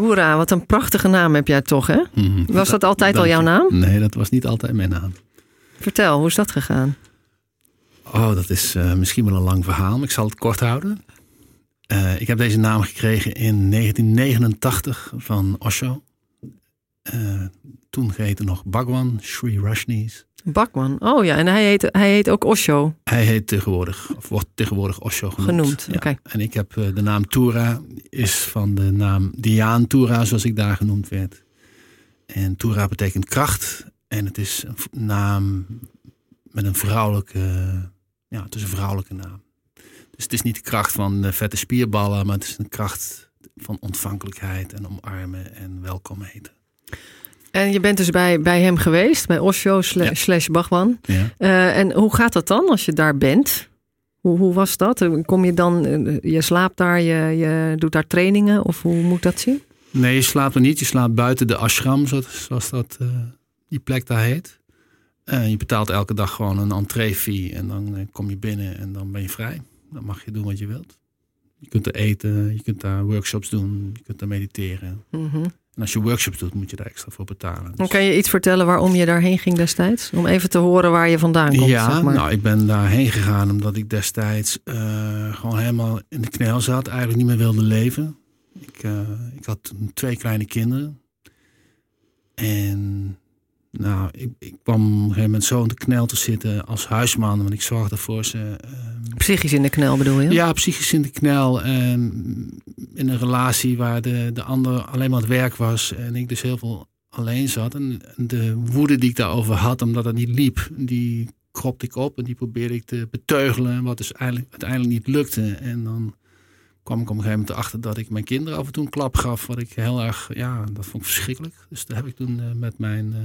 Toera, wat een prachtige naam heb jij toch, hè? Mhm. Was dat altijd al jouw naam? Nee, dat was niet altijd mijn naam. Vertel, hoe is dat gegaan? Oh, dat is eh, misschien wel een lang verhaal, maar ik zal het kort houden. Eh, ik heb deze naam gekregen in 1989 van Osho. Eh, toen heette nog Bhagwan Sri Rashnis. Bakman. Oh ja, en hij heet, hij heet ook Osho Hij heet tegenwoordig, of wordt tegenwoordig Osho genoemd. genoemd. Ja. Oké. En ik heb eh, de naam Toera, is van de naam Diaan Toera, zoals ik daar genoemd werd. En Toera betekent kracht. En het is een naam met een vrouwelijke, ja, het is een vrouwelijke naam. Dus het is niet de kracht van eh, vette spierballen, maar het is een kracht van ontvankelijkheid en omarmen en welkom heten. En je bent dus bij, bij hem geweest, bij Osho sla- Ja. slash Bhagwan. Ja. Eh, en hoe gaat dat dan als je daar bent? Hoe, hoe was dat? Kom je dan, eh, je slaapt daar, je, je doet daar trainingen of hoe moet dat zien? Nee, je slaapt er niet. Je slaapt buiten de ashram, zo- zoals dat, eh, die plek daar heet. Eh, je betaalt elke dag gewoon een entree-fee en dan eh, kom je binnen en dan ben je vrij. Dan mag je doen wat je wilt. Je kunt er eten, je kunt daar workshops doen, je kunt daar mediteren. Mhm. En als je workshops doet, moet je daar extra voor betalen. Dan Dus- kan je iets vertellen waarom je daarheen ging destijds? Om even te horen waar je vandaan komt. ja, zeg maar. nou, ik ben daarheen gegaan omdat ik destijds eh, gewoon helemaal in de knel zat. Eigenlijk niet meer wilde leven. Ik, eh, ik had twee kleine kinderen. En nou, ik, ik kwam op een gegeven moment zo in de knel te zitten als huisman. Want ik zorgde voor ze. eh, Psychisch in de knel bedoel je? ja, psychisch in de knel. En in een relatie waar de, de ander alleen maar het werk was. En ik dus heel veel alleen zat. En de woede die ik daarover had, omdat het niet liep, die kropte ik op. En die probeerde ik te beteugelen. Wat dus uiteindelijk niet lukte. En dan kwam ik op een gegeven moment erachter dat ik mijn kinderen af en toe een klap gaf. Wat ik heel erg, ja, dat vond ik verschrikkelijk. Dus daar heb ik toen eh, met mijn eh,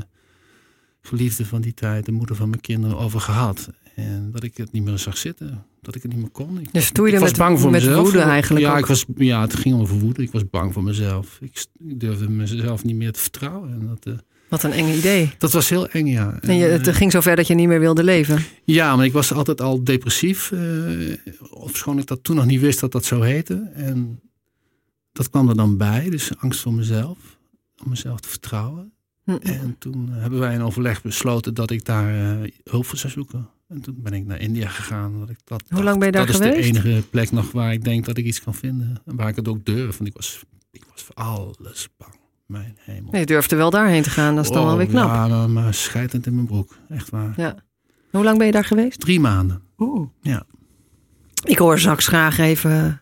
geliefde van die tijd, de moeder van mijn kinderen, over gehad. En dat ik het niet meer zag zitten. Dat ik het niet meer kon. Ik, Dus stoeide ik was met, bang voor met mezelf. woede eigenlijk ja, ook. ik was, ja, het ging over woede. Ik was bang voor mezelf. Ik, durfde mezelf niet meer te vertrouwen. En dat, eh, Wat een eng idee. dat was heel eng, ja. En je, het eh, ging zover dat je niet meer wilde leven. ja, maar ik was altijd al depressief. eh ofschoon ik dat toen nog niet wist dat dat zo heette. En dat kwam er dan bij. Dus angst voor mezelf. Om mezelf te vertrouwen. En toen hebben wij in overleg besloten dat ik daar hulp voor zou zoeken. En toen ben ik naar India gegaan. ik dat Hoe lang ben je daar dat geweest? is de enige plek nog waar ik denk dat ik iets kan vinden. En waar ik het ook durf. Want ik was, ik was voor alles bang. Mijn hemel. Nee, je durfde wel daarheen te gaan, dat is dan Oh, wel weer knap. Ja, maar, scheidend in mijn broek. Echt waar. Ja. Hoe lang ben je daar geweest? Drie maanden. Oeh. Ja. Ik hoor straks graag even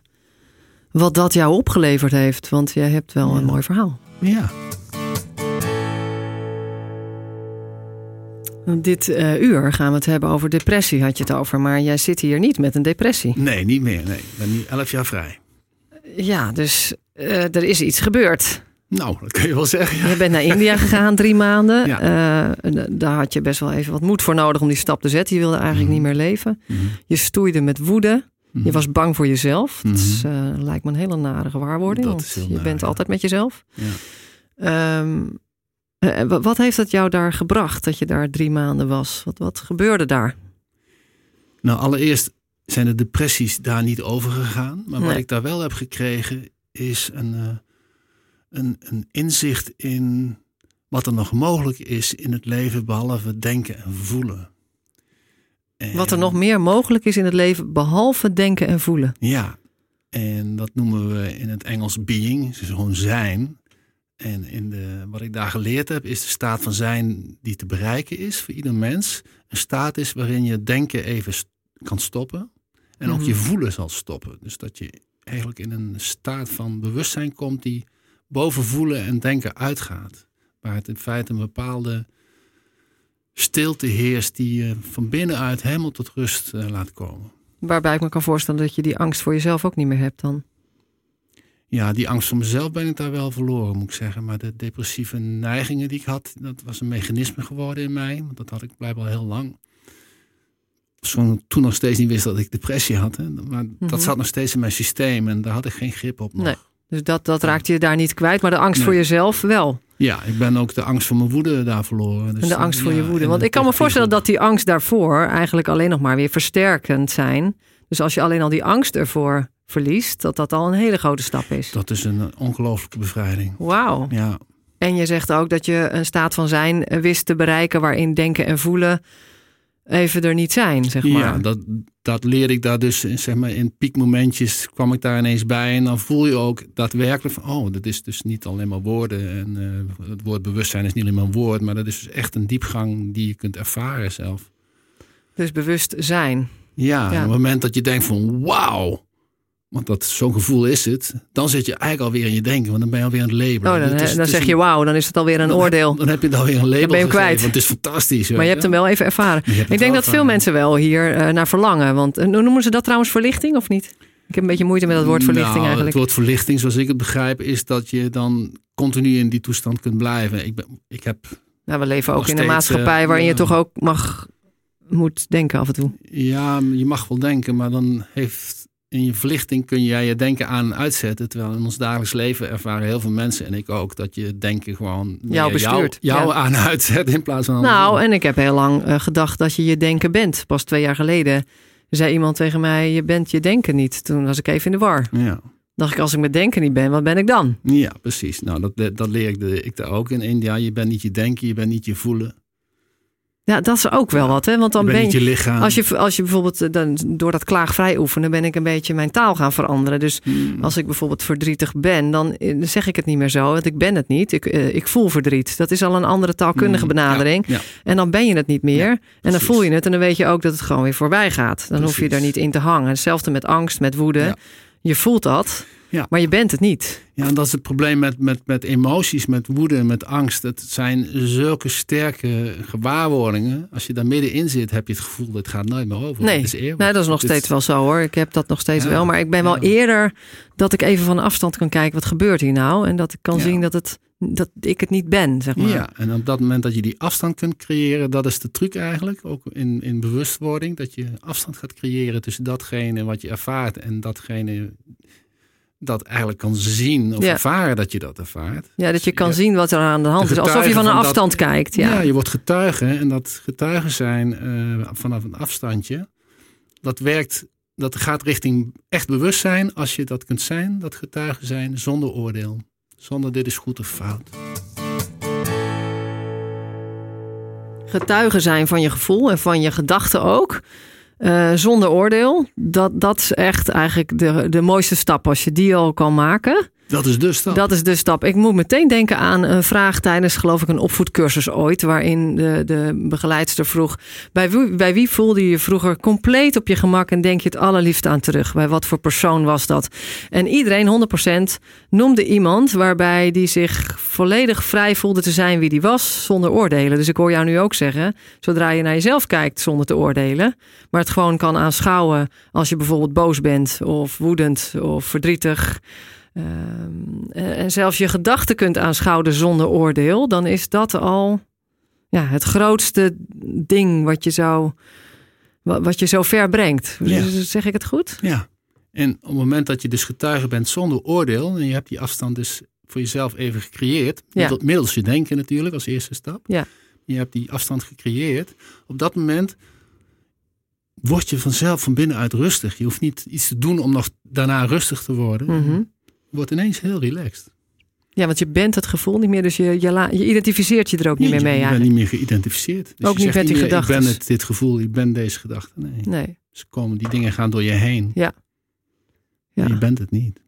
wat dat jou opgeleverd heeft. Want jij hebt wel een mooi verhaal. Ja. Dit eh, uur gaan we het hebben over depressie, had je het over. Maar jij zit hier niet met een depressie. Nee, niet meer. Nee, ik ben nu elf jaar vrij. Ja, dus eh, er is iets gebeurd. Nou, dat kun je wel zeggen. Ja. Je bent naar India gegaan drie maanden. Ja. Eh, daar had je best wel even wat moed voor nodig om die stap te zetten. Je wilde eigenlijk Mhm. niet meer leven. Mhm. Je stoeide met woede. Mhm. Je was bang voor jezelf. Dat is, Mhm. lijkt me een hele nare gewaarwording. Dat want je naar, bent ja. altijd met jezelf. Ja. Eh, wa- wat heeft het jou daar gebracht dat je daar drie maanden was? Wat, wat gebeurde daar? Nou, allereerst zijn de depressies daar niet over gegaan. Maar wat ik daar wel heb gekregen is een, eh, een, een inzicht in wat er nog mogelijk is in het leven behalve denken en voelen. En- Wat er nog meer mogelijk is in het leven behalve denken en voelen. Ja, en dat noemen we in het Engels being, dus gewoon zijn. En in de, wat ik daar geleerd heb, is de staat van zijn die te bereiken is voor ieder mens. Een staat is waarin je denken even kan stoppen. En ook je Mhm. voelen zal stoppen. Dus dat je eigenlijk in een staat van bewustzijn komt die boven voelen en denken uitgaat. Waar het in feite een bepaalde stilte heerst die je van binnenuit helemaal tot rust eh, laat komen. Waarbij ik me kan voorstellen dat je die angst voor jezelf ook niet meer hebt dan. Ja, die angst voor mezelf ben ik daar wel verloren, moet ik zeggen. Maar de depressieve neigingen die ik had, dat was een mechanisme geworden in mij. Want dat had ik blijkbaar heel lang. Zo'n toen nog steeds niet wist dat ik depressie had. Hè. Maar Mhm. dat zat nog steeds in mijn systeem en daar had ik geen grip op nog. Nee. Dus dat, dat raakt je daar niet kwijt, maar de angst Nee. voor jezelf wel. Ja, ik ben ook de angst voor mijn woede daar verloren. Dus, En de angst voor ja, je woede. Want ik kan me voorstellen dat die angst daarvoor eigenlijk alleen nog maar weer versterkend zijn. Dus als je alleen al die angst ervoor verliest, dat dat al een hele grote stap is. Dat is een ongelooflijke bevrijding. Wauw. Ja, En je zegt ook dat je een staat van zijn wist te bereiken waarin denken en voelen even er niet zijn, zeg maar. ja dat, dat leerde ik daar dus in, zeg maar, in piekmomentjes kwam ik daar ineens bij. En dan voel je ook daadwerkelijk van, oh, dat is dus niet alleen maar woorden. En eh, het woord bewustzijn is niet alleen maar een woord, maar dat is dus echt een diepgang die je kunt ervaren zelf. Dus bewust zijn. Ja, Ja. op het moment dat je denkt van, wauw, want dat zo'n gevoel is het, dan zit je eigenlijk alweer in je denken, want dan ben je alweer aan het labelen. Oh, dan, is- dan zeg een- je wauw, dan is het alweer een dan heb- oordeel. Dan heb je het alweer een label Dan ben je hem gegeven, kwijt. want het is fantastisch. Maar je hebt hem wel even ervaren. Ik denk dat veel ervaren. mensen wel hier eh, naar verlangen. Want eh, noemen ze dat trouwens verlichting of niet? Ik heb een beetje moeite met dat woord verlichting Nou, eigenlijk. Het woord verlichting, zoals ik het begrijp, is dat je dan continu in die toestand kunt blijven. Ik, ben, ik heb, Nou, we leven ook in een maatschappij eh, waarin je toch ook mag, moet denken af en toe. ja, je mag wel denken, maar dan heeft in je verlichting kun jij je denken aan en uitzetten. Terwijl in ons dagelijks leven ervaren heel veel mensen en ik ook dat je denken gewoon meer bestuurt, jou, jou ja. aan en uitzet in plaats van Nou, en ik heb heel lang eh, gedacht dat je je denken bent. Pas twee jaar geleden zei iemand tegen mij: Je bent je denken niet. Toen was ik even in de war. ja. Dacht ik: Als ik met denken niet ben, wat ben ik dan? ja, precies. Nou, dat, dat leer ik, de, ik daar ook in India. Je bent niet je denken, je bent niet je voelen. Ja, dat is ook wel wat, hè? Want dan ben je. lichaam. Als je, als je bijvoorbeeld eh, dan, door dat klaagvrij oefenen, ben ik een beetje mijn taal gaan veranderen. Dus Hmm. als ik bijvoorbeeld verdrietig ben, dan eh, dan zeg ik het niet meer zo. Want ik ben het niet. Ik, eh, ik voel verdriet. Dat is al een andere taalkundige Hmm, benadering. Ja, ja. En dan ben je het niet meer. en dan voel je het en dan weet je ook dat het gewoon weer voorbij gaat. Dan hoef je er Precies. niet in te hangen. Hetzelfde met angst, met woede. Je voelt dat, Ja. maar je bent het niet. Ja, en dat is het probleem met, met, met emoties, met woede met angst. Het zijn zulke sterke gewaarwordingen. Als je daar middenin zit, heb je het gevoel dat het gaat nooit meer over. Nee, Het is. Nee, dat is nog steeds wel zo hoor. Ik heb dat nog steeds Ja, wel. Maar ik ben wel ja. eerder dat ik even van afstand kan kijken wat gebeurt hier nou. En dat ik kan Ja. zien dat, het, dat ik het niet ben, zeg maar. Ja, en op dat moment dat je die afstand kunt creëren, dat is de truc eigenlijk. Ook in, in bewustwording, dat je afstand gaat creëren tussen datgene wat je ervaart en datgene dat eigenlijk kan zien of Ja. ervaren dat je dat ervaart. Ja, dat je kan Ja. zien wat er aan de hand De is. Alsof je van een van dat- afstand kijkt. Ja. Ja. je wordt getuige en dat getuigen zijn eh, vanaf een afstandje, dat werkt, dat gaat richting echt bewustzijn als je dat kunt zijn, dat getuigen zijn zonder oordeel. Zonder dit is goed of fout. Getuigen zijn van je gevoel en van je gedachten ook. Eh, zonder oordeel. Dat, dat is echt eigenlijk de, de mooiste stap. Als je die al kan maken. Dat is dus dat. Dat is de stap. Ik moet meteen denken aan een vraag tijdens, geloof ik, een opvoedcursus ooit. Waarin de, de begeleidster vroeg: bij wie, bij wie voelde je je vroeger compleet op je gemak en denk je het allerliefst aan terug? Bij wat voor persoon was dat? En iedereen, 100%, noemde iemand waarbij die zich volledig vrij voelde te zijn wie die was, zonder oordelen. Dus ik hoor jou nu ook zeggen: zodra je naar jezelf kijkt zonder te oordelen, maar het gewoon kan aanschouwen als je bijvoorbeeld boos bent of woedend of verdrietig. Ehm, en zelfs je gedachten kunt aanschouwen zonder oordeel, dan is dat al ja, het grootste ding wat je, zou, wa- wat je zo ver brengt. Ja. Zeg ik het goed? Ja. En op het moment dat je dus getuige bent zonder oordeel, en je hebt die afstand dus voor jezelf even gecreëerd, Ja. middels je denken natuurlijk als eerste stap. Ja. Je hebt die afstand gecreëerd. Op dat moment word je vanzelf van binnenuit rustig. Je hoeft niet iets te doen om nog daarna rustig te worden. Je wordt ineens heel relaxed. Ja, want je bent het gevoel niet meer, dus je, je, je identificeert je er ook niet meer mee je bent niet meer geïdentificeerd. Dus Ook je niet met die meer, Ik ben het, dit gevoel, ik ben deze gedachte. Nee. Nee. Ze komen, die dingen gaan door je heen. Ja. En Je Ja. bent het niet.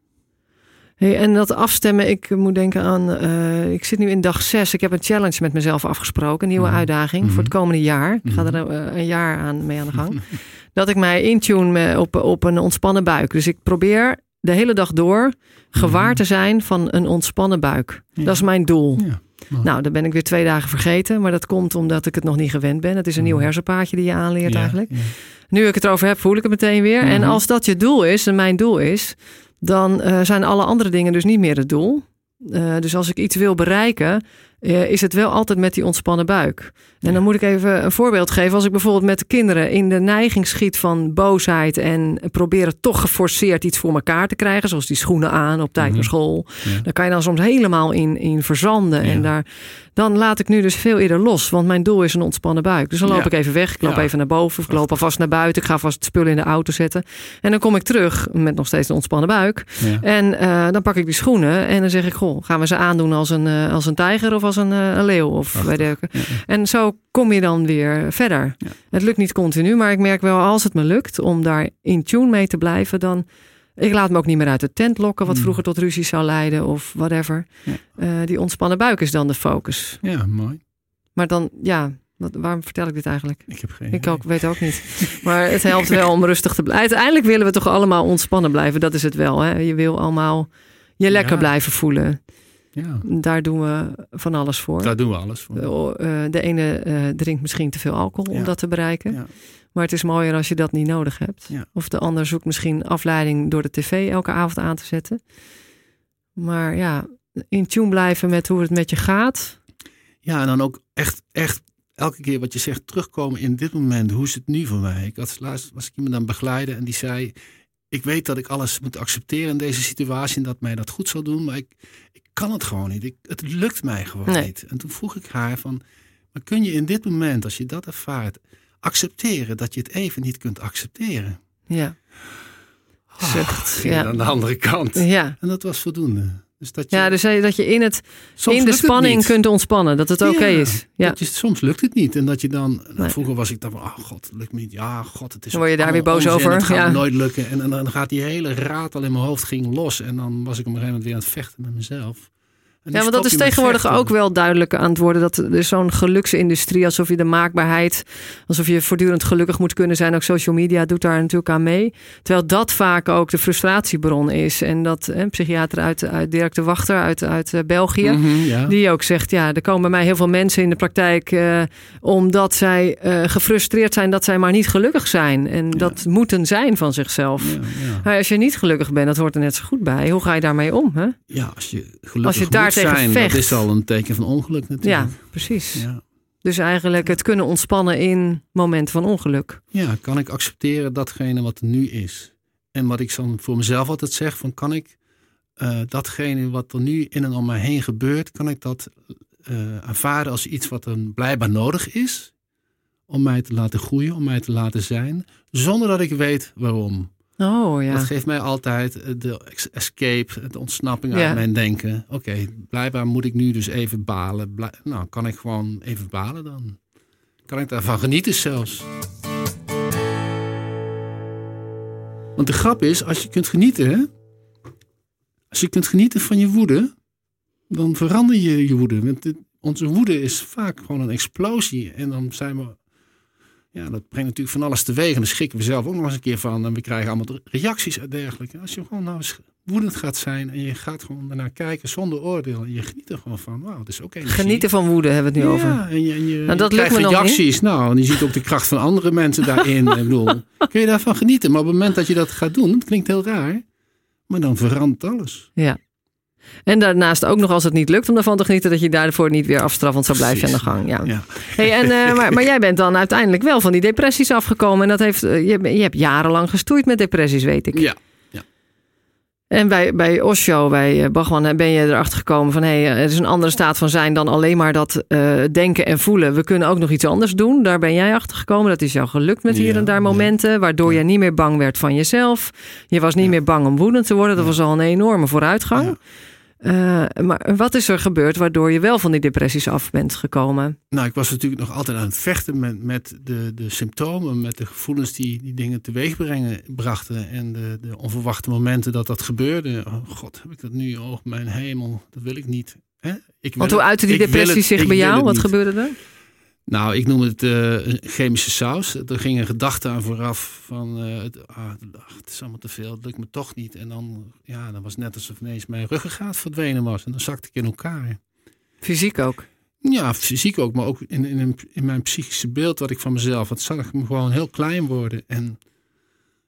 Hey, en dat afstemmen, ik moet denken aan, eh, ik zit nu in dag zes. Ik heb een challenge met mezelf afgesproken, een nieuwe Mhm. uitdaging Mhm. voor het komende jaar. Ik ga er Mhm. eh, een jaar aan mee aan de gang. dat ik mij intune op, op een ontspannen buik. Dus ik probeer de hele dag door gewaar Mhm. te zijn van een ontspannen buik. Ja. Dat is mijn doel. Ja. Nou, dan ben ik weer twee dagen vergeten. Maar dat komt omdat ik het nog niet gewend ben. Het is een nieuw Mhm. hersenpaadje die je aanleert Ja, eigenlijk. Nu ik het erover heb, voel ik het meteen weer. En Mhm. als dat je doel is, en mijn doel is... dan uh, zijn alle andere dingen dus niet meer het doel. Uh, dus als ik iets wil bereiken, uh, is het wel altijd met die ontspannen buik. En dan moet ik even een voorbeeld geven. Als ik bijvoorbeeld met de kinderen in de neiging schiet van boosheid en proberen toch geforceerd iets voor elkaar te krijgen, zoals die schoenen aan op tijd naar school, ja. dan kan je dan soms helemaal in, in verzanden. Ja. En daar, dan laat ik nu dus veel eerder los, want mijn doel is een ontspannen buik. Dus dan loop ik even weg, ik loop even naar boven, of ik loop alvast naar buiten, ik ga vast het spullen in de auto zetten. En dan kom ik terug met nog steeds een ontspannen buik. En uh, dan pak ik die schoenen en dan zeg ik, goh, gaan we ze aandoen als een, uh, als een tijger of als een, uh, een leeuw of bij de. En zo kom je dan weer verder. Ja. Het lukt niet continu, maar ik merk wel als het me lukt om daar in tune mee te blijven, dan. Ik laat me ook niet meer uit de tent lokken, wat vroeger tot ruzie zou leiden of whatever. Ja. Uh, die ontspannen buik is dan de focus. Ja, mooi. Maar dan, ja, wat, waarom vertel ik dit eigenlijk? Ik heb geen Ik ook, weet ook niet. Maar het helpt wel om rustig te blijven. Uiteindelijk willen we toch allemaal ontspannen blijven. Dat is het wel. Hè? Je wil allemaal je lekker ja. blijven voelen. Ja. Daar doen we van alles voor. Daar doen we alles voor. De, de ene uh, drinkt misschien te veel alcohol om dat te bereiken. Ja. Maar het is mooier als je dat niet nodig hebt. Of de ander zoekt misschien afleiding door de tv elke avond aan te zetten. Maar ja, in tune blijven met hoe het met je gaat. Ja, en dan ook echt, echt elke keer wat je zegt terugkomen in dit moment. Hoe is het nu voor mij? Ik had laatst was ik iemand aan begeleiden en die zei: ik weet dat ik alles moet accepteren in deze situatie en dat mij dat goed zal doen, maar ik kan het gewoon niet. Ik, het lukt mij gewoon Nee. niet. En toen vroeg ik haar van, maar kun je in dit moment, als je dat ervaart, accepteren dat je het even niet kunt accepteren? Ja. Zucht, ging ja. aan de andere kant. Ja. En dat was voldoende. Dus dat je, ja, dus dat je in, het, in de spanning kunt ontspannen. Dat het oké Ja, is. Ja. Dat je, soms lukt het niet. En dat je dan, nou, Nee. vroeger was ik dan van, oh god, het lukt me niet. Ja, god, het is Dan word je daar weer boos over. Het gaat Ja. nooit lukken. En, en dan gaat die hele raad al in mijn hoofd ging los. En dan was ik op een gegeven moment weer aan het vechten met mezelf. Ja, want dat is tegenwoordig vechten. ook wel duidelijk aan het worden. Dat er is zo'n geluksindustrie, alsof je de maakbaarheid, alsof je voortdurend gelukkig moet kunnen zijn. Ook social media doet daar natuurlijk aan mee. Terwijl dat vaak ook de frustratiebron is. En dat een psychiater uit, uit Dirk de Wachter uit, uit eh, België. Mhm, ja. Die ook zegt, ja, er komen bij mij heel veel mensen in de praktijk eh, omdat zij eh, gefrustreerd zijn dat zij maar niet gelukkig zijn. En dat moeten zijn van zichzelf. Ja. Maar als je niet gelukkig bent, dat hoort er net zo goed bij. Hoe ga je daarmee om? Hè? ja, als je gelukkig Als je daar zijn, vecht. dat is al een teken van ongeluk Ja, natuurlijk. precies. Ja. Dus eigenlijk het kunnen ontspannen in momenten van ongeluk. ja, kan ik accepteren datgene wat er nu is? En wat ik dan voor mezelf altijd zeg, van kan ik eh, datgene wat er nu in en om mij heen gebeurt, kan ik dat eh, aanvaarden als iets wat er blijkbaar nodig is om mij te laten groeien, om mij te laten zijn, zonder dat ik weet waarom. Oh ja. Dat geeft mij altijd eh, de escape, de ontsnapping Ja. uit mijn denken. Oké, blijkbaar moet ik nu dus even balen. Blij- nou, kan ik gewoon even balen dan? Kan ik daarvan genieten zelfs? Want de grap is, als je kunt genieten, hè? als je kunt genieten van je woede, dan verander je je woede. Want onze woede is vaak gewoon een explosie. En dan zijn we ja, dat brengt natuurlijk van alles teweeg. En daar schrikken we zelf ook nog eens een keer van. En we krijgen allemaal reacties en dergelijke. Als je gewoon nou eens woedend gaat zijn en je gaat gewoon ernaar kijken zonder oordeel. En je geniet er gewoon van. Wauw, het is ook energie. Genieten van woede hebben we het nu ja, over. en je, en je, Nou, dat je krijgt me nog reacties. Nou, en je ziet ook de kracht van andere mensen daarin. Ik bedoel, kun je daarvan genieten. Maar op het moment dat je dat gaat doen, het klinkt heel raar. Maar dan verandert alles. Ja. En daarnaast ook nog als het niet lukt om ervan te genieten, dat je daarvoor niet weer afstraffend zou blijven aan de gang. Ja. Ja. Hey, en, eh, maar, maar jij bent dan uiteindelijk wel van die depressies afgekomen. En dat heeft, eh, je, je hebt jarenlang gestoeid met depressies, weet ik. Ja. En bij, bij Osho, bij eh, Bhagwan, ben je erachter gekomen van hé, hey, er is een andere staat van zijn dan alleen maar dat denken en voelen. We kunnen ook nog iets anders doen. Daar ben jij achter gekomen. Dat is jou gelukt met hier Ja, en daar ja. momenten, waardoor je niet meer bang werd van jezelf. Je was niet Ja. meer bang om woedend te worden. Dat Ja. was al een enorme vooruitgang. Eh, maar wat is er gebeurd waardoor je wel van die depressies af bent gekomen? Nou, ik was natuurlijk nog altijd aan het vechten met, met de, de symptomen, met de gevoelens die die dingen teweeg brengen, brachten. En de, de onverwachte momenten dat dat gebeurde. Oh god, heb ik dat nu? Oh, mijn hemel, dat wil ik niet. Hè? Ik wil Want hoe uitte die het- zich bij jou? Wat gebeurde er? Nou, ik noem het eh, chemische saus. Er ging een gedachte aan vooraf van, eh, het, ah, het is allemaal te veel, het lukt me toch niet. En dan, ja, dan was het net alsof ineens mijn ruggengraat verdwenen was. En dan zakte ik in elkaar. Fysiek ook. Ja, fysiek ook, maar ook in, in, mijn psychische beeld wat ik van mezelf had, zag ik me gewoon heel klein worden. En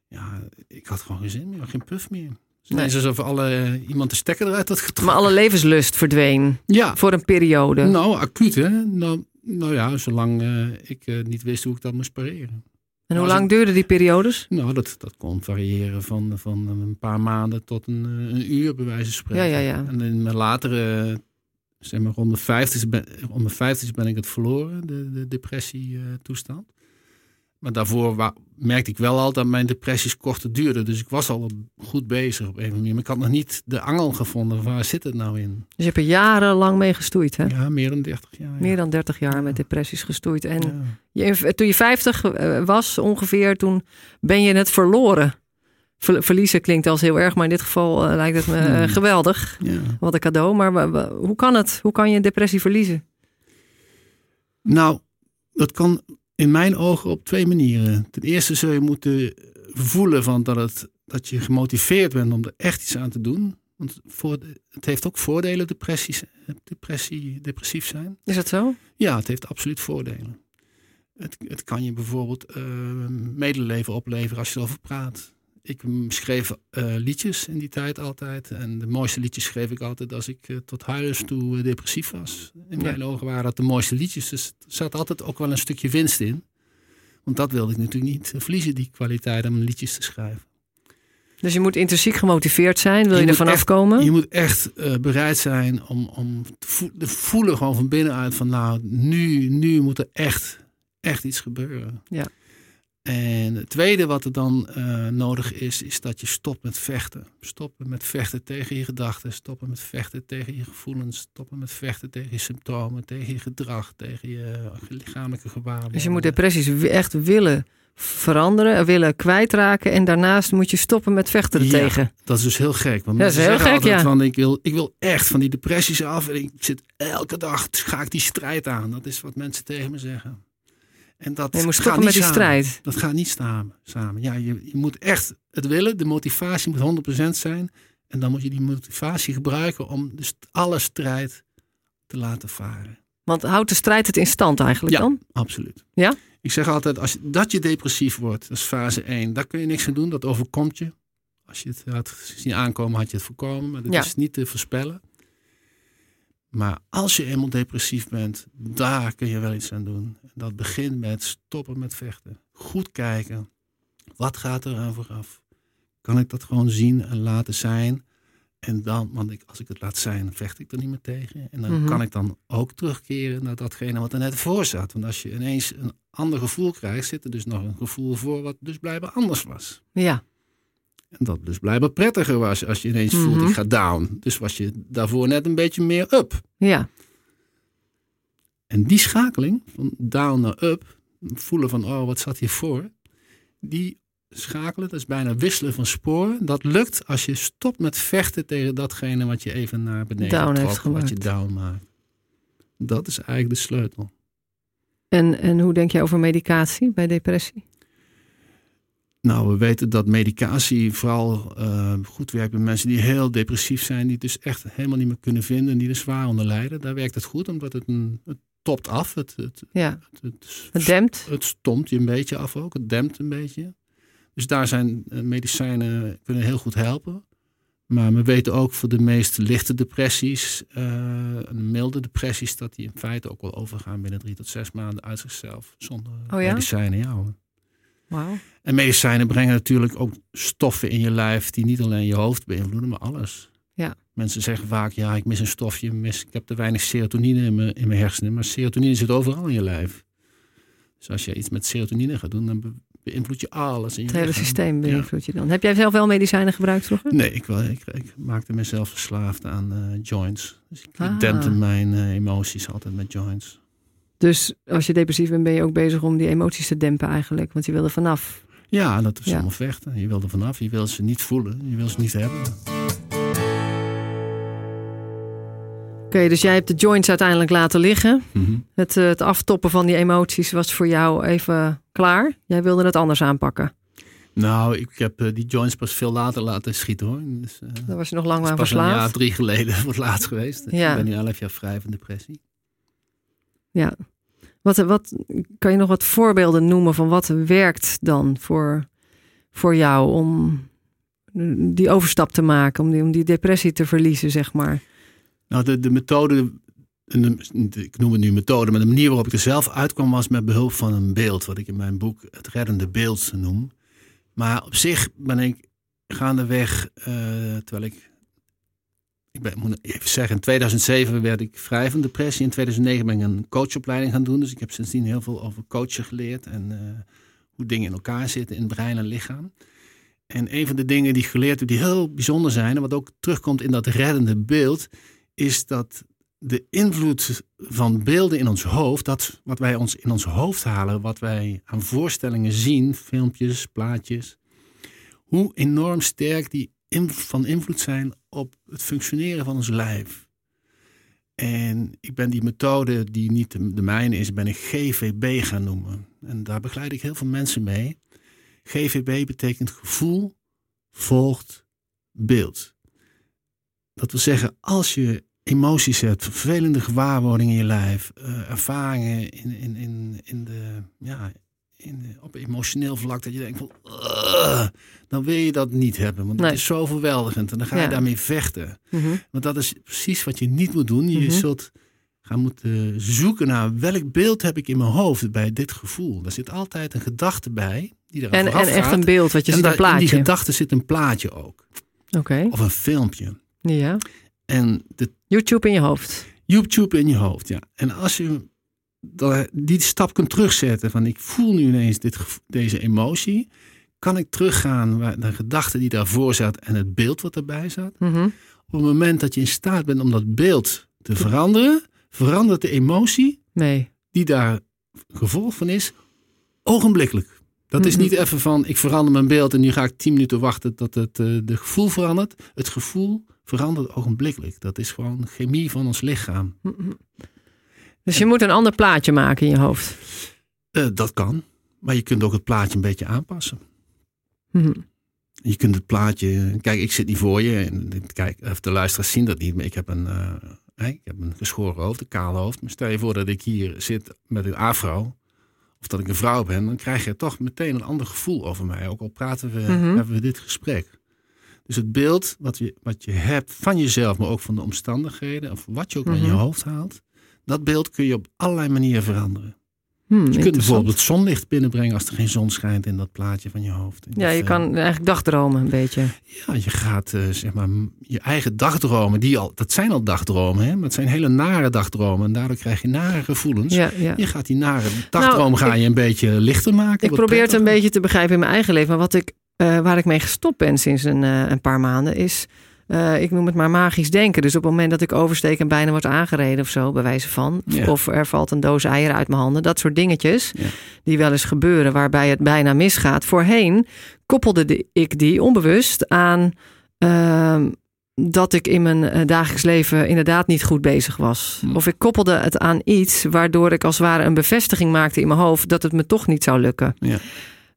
ja, ik had gewoon geen zin meer, geen puff meer. Het is Nee. alsof alle, iemand de stekker eruit had getrokken. Maar alle levenslust verdween ja, voor een periode. nou acuut hè. Nou, nou ja, zolang eh, ik eh, niet wist hoe ik dat moest pareren. en hoe lang duurden die periodes? Nou, dat, dat kon variëren van, van een paar maanden tot een, eh, een uur, bij wijze van spreken. Ja, ja, ja. En in mijn latere, zeg maar rond mijn vijftigste ben, rond mijn vijftigste ben ik het verloren, de, de depressie-toestand. Maar daarvoor merkte ik wel al dat mijn depressies korter duurden. Dus ik was al goed bezig op een of andere manier. Maar ik had nog niet de angel gevonden. Waar zit het nou in? Dus je hebt er jarenlang mee gestoeid, hè? Ja, meer dan 30 jaar. ja. Meer dan 30 jaar met depressies gestoeid. En Ja. je, toen je 50 eh, was ongeveer, toen ben je het verloren. Ver- verliezen klinkt als heel erg, maar in dit geval eh, lijkt het me eh, Hmm. geweldig. Wat een cadeau. Maar hoe kan het? Hoe kan je een depressie verliezen? Nou, dat kan in mijn ogen op twee manieren. Ten eerste zul je moeten voelen van dat, het, dat je gemotiveerd bent om er echt iets aan te doen. Want voor, het heeft ook voordelen, depressies, depressie, depressief zijn. Is dat zo? Ja, het heeft absoluut voordelen. Het, het kan je bijvoorbeeld eh, medeleven opleveren als je erover praat. Ik schreef eh, liedjes in die tijd altijd. En de mooiste liedjes schreef ik altijd als ik eh, tot huilens toe eh, depressief was. In Ja. mijn ogen waren dat de mooiste liedjes. Dus er zat altijd ook wel een stukje winst in. Want dat wilde ik natuurlijk niet verliezen, die kwaliteit om liedjes te schrijven. Dus je moet intrinsiek gemotiveerd zijn. Wil je, Je er vanaf echt- komen? Je moet echt bereid zijn om, om te voelen, te voelen gewoon van binnenuit van nou, nu, nu moet er echt, echt iets gebeuren. Ja. En het tweede wat er dan eh, nodig is, is dat je stopt met vechten. Stoppen met vechten tegen je gedachten. Stoppen met vechten tegen je gevoelens. Stoppen met vechten tegen je symptomen, tegen je gedrag, tegen je lichamelijke gewaarwordingen. Dus je moet depressies echt willen veranderen, willen kwijtraken. En daarnaast moet je stoppen met vechten Ja. tegen. Dat is dus heel gek. Want dat is mensen heel zeggen gek, altijd ja. van ik wil, ik wil echt van die depressies af. En ik zit elke dag, ga ik die strijd aan. Dat is wat mensen tegen me zeggen. En dat gaat niet met die samen. strijd. Dat gaat niet samen. samen. Ja, je, je moet echt het willen. De motivatie moet 100% zijn. En dan moet je die motivatie gebruiken om dus alle strijd te laten varen. Want houdt de strijd het in stand eigenlijk Ja. dan? Absoluut. Ja? Ik zeg altijd, als je, dat je depressief wordt, dat is fase 1. Daar kun je niks aan doen, dat overkomt je. Als je het had zien aankomen, had je het voorkomen. Maar dat Ja. is niet te voorspellen. Maar als je eenmaal depressief bent, daar kun je wel iets aan doen. Dat begint met stoppen met vechten. Goed kijken. Wat gaat er aan vooraf? Kan ik dat gewoon zien en laten zijn? En dan, want ik, als ik het laat zijn, vecht ik er niet meer tegen. En dan Mhm. kan ik dan ook terugkeren naar datgene wat er net voor zat. Want als je ineens een ander gevoel krijgt, zit er dus nog een gevoel voor wat dus blijkbaar anders was. Ja. En dat dus blijkbaar prettiger was als je ineens Mhm. voelt, ik ga down. Dus was je daarvoor net een beetje meer up. Ja. En die schakeling van down naar up, voelen van oh wat zat hier voor, die schakelen, dat is bijna wisselen van sporen. Dat lukt als je stopt met vechten tegen datgene wat je even naar beneden Down trok, wat je down maakt. Dat is eigenlijk de sleutel. En, en hoe denk je over medicatie bij depressie? Nou, we weten dat medicatie vooral eh, goed werkt bij mensen die heel depressief zijn, die het dus echt helemaal niet meer kunnen vinden en die er zwaar onder lijden. Daar werkt het goed, omdat het, een, het topt af. Het, het, Ja. het, het, Het dempt. het stomt je een beetje af ook. Het dempt een beetje. Dus daar zijn eh, medicijnen kunnen heel goed helpen. Maar we weten ook voor de meest lichte depressies, eh, milde depressies, dat die in feite ook wel overgaan binnen drie tot zes maanden uit zichzelf. Zonder Oh ja? medicijnen. Ja, hoor. En medicijnen brengen natuurlijk ook stoffen in je lijf die niet alleen je hoofd beïnvloeden, maar alles. Ja. Mensen zeggen vaak, ja, ik mis een stofje, mis, ik heb te weinig serotonine in mijn, in mijn hersenen. Maar serotonine zit overal in je lijf. Dus als je iets met serotonine gaat doen, dan be- beïnvloed je alles in je Het hele lichaam. systeem Ja. beïnvloed je dan. Heb jij zelf wel medicijnen gebruikt vroeger? Nee, ik, wel, ik, ik maakte mezelf verslaafd aan eh, joints. Dus ik Ah. dempte mijn eh, emoties altijd met joints. Dus als je depressief bent, ben je ook bezig om die emoties te dempen eigenlijk. Want je wil er vanaf. Ja, dat is Ja. allemaal vechten. Je wil er vanaf, je wil ze niet voelen, je wil ze niet hebben. Oké, dus jij hebt de joints uiteindelijk laten liggen. Mhm. Het, eh, het aftoppen van die emoties was voor jou even klaar. Jij wilde het anders aanpakken. Nou, ik heb eh, die joints pas veel later laten schieten hoor. Dus, eh, Daar was je nog lang dat aan is pas een jaar, verslaafd. drie geleden voor het laatst geweest. Dus Ja. Ik ben nu elf jaar vrij van depressie. Ja. Wat, wat, kan je nog wat voorbeelden noemen van wat werkt dan voor, voor jou om die overstap te maken, om die, om die depressie te verliezen, zeg maar? Nou, de, de methode, ik noem het nu methode, maar de manier waarop ik er zelf uitkwam was met behulp van een beeld, wat ik in mijn boek het reddende beeld noem. Maar op zich ben ik gaandeweg, uh, terwijl ik, ik ben, moet even zeggen, in 2007 werd ik vrij van depressie. In 2009 ben ik een coachopleiding gaan doen. Dus ik heb sindsdien heel veel over coachen geleerd en uh, hoe dingen in elkaar zitten in brein en lichaam. En een van de dingen die ik geleerd heb, die heel bijzonder zijn, en wat ook terugkomt in dat reddende beeld, is dat de invloed van beelden in ons hoofd, dat wat wij ons in ons hoofd halen, wat wij aan voorstellingen zien, filmpjes, plaatjes, hoe enorm sterk die van invloed zijn op het functioneren van ons lijf. En ik ben die methode, die niet de mijne is, ben ik GVB gaan noemen. En daar begeleid ik heel veel mensen mee. GVB betekent gevoel volgt beeld. Dat wil zeggen, als je emoties hebt, vervelende gewaarwordingen in je lijf, uh, ervaringen in, in, in, in de, ja, in, op emotioneel vlak, dat je denkt van, dan wil je dat niet hebben, want het is zo overweldigend en dan ga je daarmee vechten. Mhm. Want dat is precies wat je niet moet doen. Je mhm. zult gaan moeten zoeken naar welk beeld heb ik in mijn hoofd bij dit gevoel. Daar zit altijd een gedachte bij. Die er en, en echt een beeld wat je ziet, een plaatje. In die gedachte zit een plaatje ook. Oké. Of een filmpje. Ja. En de, YouTube in je hoofd. YouTube in je hoofd, ja. En als je die stap kunt terugzetten van ik voel nu ineens dit, deze emotie, kan ik teruggaan naar de gedachte die daarvoor zat en het beeld wat erbij zat. Mhm. Op het moment dat je in staat bent om dat beeld te veranderen, verandert de emotie nee. die daar gevolg van is, ogenblikkelijk. Dat is mhm. niet even van ik verander mijn beeld en nu ga ik tien minuten wachten tot het uh, de gevoel verandert. Het gevoel verandert ogenblikkelijk. Dat is gewoon chemie van ons lichaam. Mhm. Dus je moet een ander plaatje maken in je hoofd? Uh, dat kan. Maar je kunt ook het plaatje een beetje aanpassen. Mhm. Je kunt het plaatje. Kijk, ik zit niet voor je. En, kijk, de luisteraars zien dat niet. Maar ik heb een, uh, ik heb een geschoren hoofd, een kaal hoofd. Maar stel je voor dat ik hier zit met een afro. Of dat ik een vrouw ben. Dan krijg je toch meteen een ander gevoel over mij. Ook al praten we, mhm. hebben we dit gesprek. Dus het beeld wat je, wat je hebt van jezelf, maar ook van de omstandigheden, of wat je ook mm in je hoofd haalt, dat beeld kun je op allerlei manieren veranderen. Hmm, je kunt bijvoorbeeld zonlicht binnenbrengen als er geen zon schijnt in dat plaatje van je hoofd. Ja, je kan eigenlijk dagdromen een beetje. Ja, je gaat uh, zeg maar je eigen dagdromen, die al, dat zijn al dagdromen, hè, maar het zijn hele nare dagdromen. En daardoor krijg je nare gevoelens. Ja, ja. Je gaat die nare nou, ga je een beetje lichter maken. Ik probeer het een beetje te begrijpen in mijn eigen leven. Maar wat ik, uh, waar ik mee gestopt ben sinds een, uh, een paar maanden is uh, ik noem het maar magisch denken. Dus op het moment dat ik oversteek en bijna wordt aangereden of zo, bij wijze van. Of er valt een doos eieren uit mijn handen. Dat soort dingetjes die wel eens gebeuren waarbij het bijna misgaat. Voorheen koppelde ik die onbewust aan uh, dat ik in mijn eh, dagelijks leven inderdaad niet goed bezig was. Of ik koppelde het aan iets waardoor ik als het ware een bevestiging maakte in mijn hoofd dat het me toch niet zou lukken. Ja.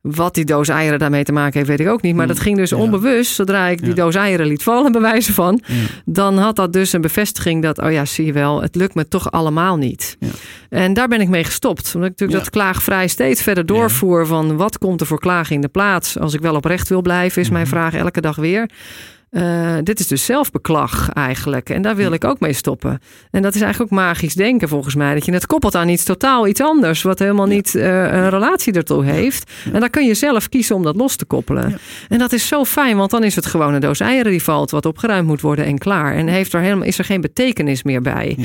Wat die doos eieren daarmee te maken heeft, weet ik ook niet. Maar dat ging dus onbewust. Zodra ik die doos eieren liet vallen, bij wijze van. Dan had dat dus een bevestiging dat, oh ja, zie je wel, het lukt me toch allemaal niet. En daar ben ik mee gestopt. Omdat ik natuurlijk dat klaagvrij steeds verder doorvoer. Van wat komt er voor klagen in de plaats? Als ik wel oprecht wil blijven, is mijn mhm. vraag elke dag weer. Uh, dit is dus zelfbeklag eigenlijk. En daar wil ik ook mee stoppen. En dat is eigenlijk ook magisch denken volgens mij. Dat je het koppelt aan iets totaal iets anders. Wat helemaal niet uh, een relatie ertoe heeft. En dan kun je zelf kiezen om dat los te koppelen. En dat is zo fijn. Want dan is het gewoon een doos eieren die valt. Wat opgeruimd moet worden en klaar. En heeft er helemaal, is er geen betekenis meer bij.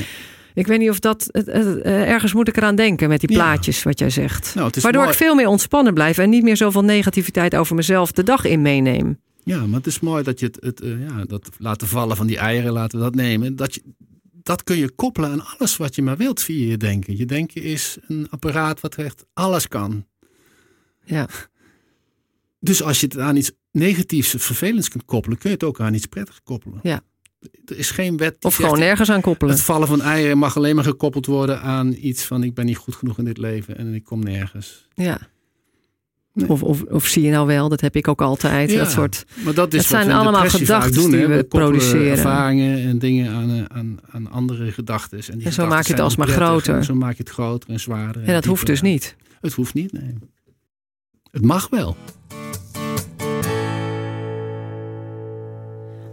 Ik weet niet of dat. Uh, ergens moet ik eraan denken met die plaatjes, wat jij zegt. Nou, Waardoor ik veel meer ontspannen blijf en niet meer zoveel negativiteit over mezelf de dag in meeneem. Ja, maar het is mooi dat je het, het uh, ja, dat laten vallen van die eieren, laten we dat nemen. Dat, je, dat kun je koppelen aan alles wat je maar wilt via je denken. Je denken is een apparaat wat echt alles kan. Ja. Dus als je het aan iets negatiefs of vervelends kunt koppelen, kun je het ook aan iets prettigs koppelen. Ja. Er is geen wet. Of gewoon nergens aan koppelen. Het vallen van eieren mag alleen maar gekoppeld worden aan iets van ik ben niet goed genoeg in dit leven en ik kom nergens. Ja. Of, of, of, zie je nou wel, dat heb ik ook altijd. dat soort. Maar dat is het zijn allemaal gedachten die we, produceren. Ervaringen en dingen aan, eh, aan, aan andere gedachten. En, en zo maak je het alsmaar groter. Zo maak je het groter en zwaarder. En dat hoeft dus niet. Het hoeft niet, nee. Het mag wel.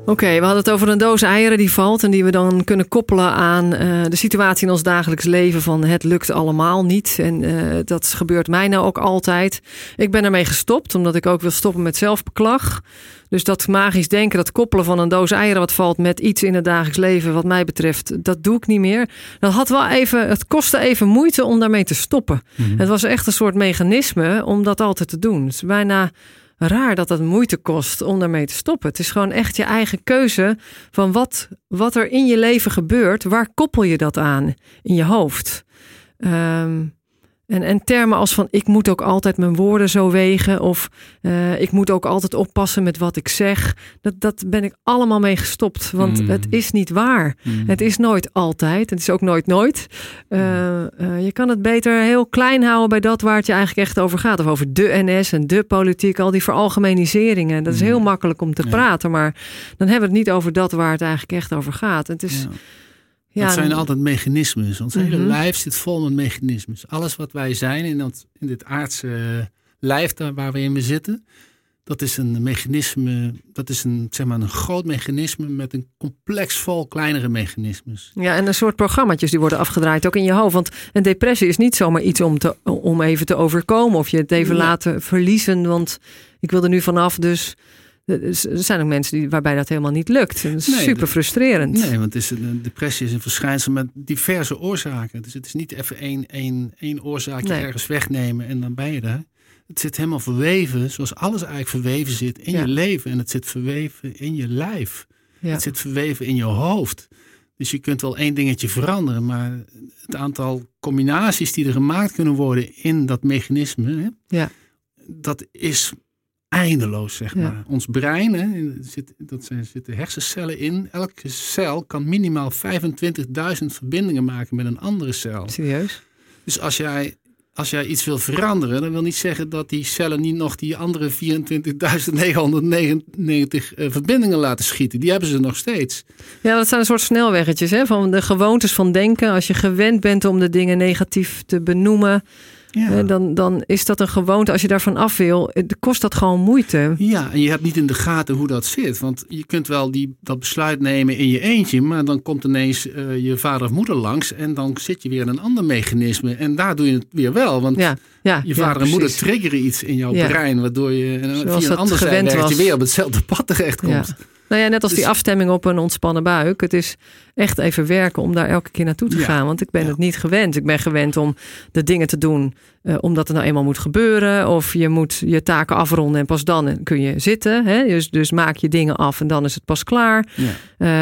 Oké, we hadden het over een doos eieren die valt en die we dan kunnen koppelen aan uh, de situatie in ons dagelijks leven van het lukt allemaal niet. En uh, dat gebeurt mij nou ook altijd. Ik ben ermee gestopt, omdat ik ook wil stoppen met zelfbeklag. Dus dat magisch denken, dat koppelen van een doos eieren wat valt met iets in het dagelijks leven, wat mij betreft, dat doe ik niet meer. Dat had wel even, het kostte even moeite om daarmee te stoppen. Mm -hmm. Het was echt een soort mechanisme om dat altijd te doen. Het is bijna raar dat het moeite kost om daarmee te stoppen. Het is gewoon echt je eigen keuze van wat, wat er in je leven gebeurt. Waar koppel je dat aan in je hoofd? Um, en, en termen als van ik moet ook altijd mijn woorden zo wegen of uh, ik moet ook altijd oppassen met wat ik zeg. Dat, dat ben ik allemaal mee gestopt, want Mm. het is niet waar. Mm. Het is nooit altijd, het is ook nooit nooit. Uh, uh, je kan het beter heel klein houden bij dat waar het je eigenlijk echt over gaat. Of over de NS en de politiek, al die veralgemeniseringen. Dat is heel makkelijk om te Ja. praten, maar dan hebben we het niet over dat waar het eigenlijk echt over gaat. Het is... Ja. Ja, het zijn altijd mechanismes. Ons hele Mhm. lijf zit vol met mechanismes. Alles wat wij zijn in, dat, in dit aardse lijf daar waar we in we zitten, dat is een mechanisme, dat is een, zeg maar, een groot mechanisme met een complex vol kleinere mechanismes. Ja, en een soort programma's die worden afgedraaid ook in je hoofd. Want een depressie is niet zomaar iets om, te, om even te overkomen of je het even laten verliezen. Want ik wil er nu vanaf, dus er zijn ook mensen die, waarbij dat helemaal niet lukt. Dat is Nee, super frustrerend. Nee, want is een, een depressie is een verschijnsel met diverse oorzaken. Dus het is niet even één, één, één oorzaakje Nee. ergens wegnemen en dan ben je daar. Het zit helemaal verweven, zoals alles eigenlijk verweven zit in Ja. je leven. En het zit verweven in je lijf. Ja. Het zit verweven in je hoofd. Dus je kunt wel één dingetje veranderen, maar het aantal combinaties die er gemaakt kunnen worden in dat mechanisme, hè, Ja. dat is eindeloos, zeg Ja. maar. Ons brein, hè, zit, dat zijn, zitten hersencellen in. Elke cel kan minimaal 25.000 verbindingen maken met een andere cel. Serieus? Dus als jij, als jij iets wil veranderen, dan wil niet zeggen dat die cellen niet nog die andere 24.999 eh, verbindingen laten schieten. Die hebben ze nog steeds. Ja, dat zijn een soort snelweggetjes hè? van de gewoontes van denken. Als je gewend bent om de dingen negatief te benoemen, Ja. dan, dan is dat een gewoonte. Als je daarvan af wil, kost dat gewoon moeite. Ja, en je hebt niet in de gaten hoe dat zit. Want je kunt wel die, dat besluit nemen in je eentje, maar dan komt ineens eh, je vader of moeder langs en dan zit je weer in een ander mechanisme. En daar doe je het weer wel. Want Ja, ja, je vader en moeder triggeren iets in jouw brein, waardoor je Zoals via een ander was. weer op hetzelfde pad terechtkomt. Nou ja, net als die Dus- afstemming op een ontspannen buik. Het is echt even werken om daar elke keer naartoe te Ja. gaan. Want ik ben Ja. het niet gewend. Ik ben gewend om de dingen te doen eh, omdat het nou eenmaal moet gebeuren. Of je moet je taken afronden en pas dan kun je zitten. Hè? Dus, dus maak je dingen af en dan is het pas klaar. Ja.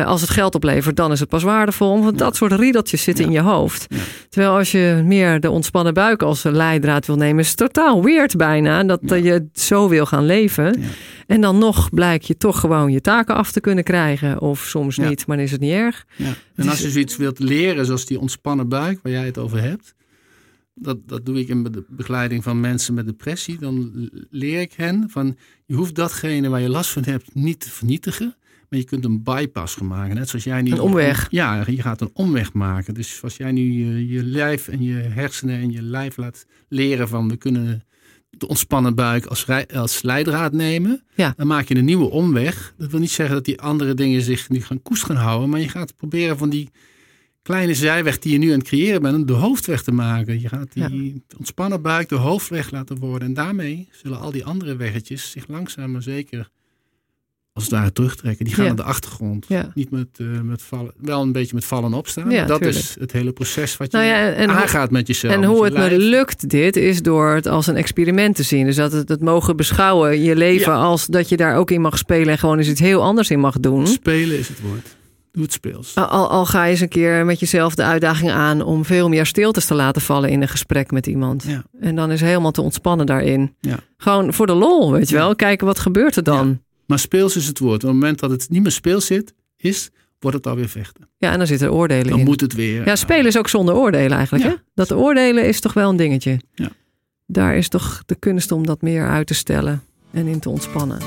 Eh, als het geld oplevert, dan is het pas waardevol. Want dat soort riedeltjes zitten in je hoofd. Terwijl als je meer de ontspannen buik als leidraad wil nemen... is het totaal weird bijna dat je zo wil gaan leven. En dan nog blijk je toch gewoon je taken af te kunnen krijgen. Of soms niet, maar dan is het niet erg. Ja. En als je zoiets wilt leren, zoals die ontspannen buik, waar jij het over hebt, dat, dat doe ik in de begeleiding van mensen met depressie. Dan leer ik hen van, je hoeft datgene waar je last van hebt niet te vernietigen, maar je kunt een bypass gaan maken. Net zoals jij nu... Een omweg. Ja, je gaat een omweg maken. Dus als jij nu je, je lijf en je hersenen en je lijf laat leren van, we kunnen de ontspannen buik als, als leidraad nemen. Ja. Dan maak je een nieuwe omweg. Dat wil niet zeggen dat die andere dingen zich nu gaan koest gaan houden. Maar je gaat proberen van die kleine zijweg die je nu aan het creëren bent, de hoofdweg te maken. Je gaat die ontspannen buik de hoofdweg laten worden. En daarmee zullen al die andere weggetjes zich langzaam maar zeker als het ware terugtrekken. Die gaan Ja. naar de achtergrond. Ja. Niet met, eh, met vallen, wel een beetje met vallen en opstaan. Ja, dat tuurlijk. is het hele proces wat je Nou ja, en hoe- aangaat met jezelf. en hoe je het me lukt dit, is door het als een experiment te zien. Dus dat het, het mogen beschouwen, je leven, als dat je daar ook in mag spelen. En gewoon eens iets heel anders in mag doen. Spelen is het woord. Doe het speels. Al, al ga je eens een keer met jezelf de uitdaging aan om veel meer stiltes te laten vallen in een gesprek met iemand. En dan is helemaal te ontspannen daarin. Ja. Gewoon voor de lol, weet je wel. Kijken wat gebeurt er dan. Maar speels is het woord. Op het moment dat het niet meer speels zit, is, wordt het alweer vechten. Ja, en dan zitten er oordelen Dan in. moet het weer. Ja, spelen is ook zonder oordelen eigenlijk. Ja. Hè? Dat oordelen is toch wel een dingetje. Ja. Daar is toch de kunst om dat meer uit te stellen en in te ontspannen.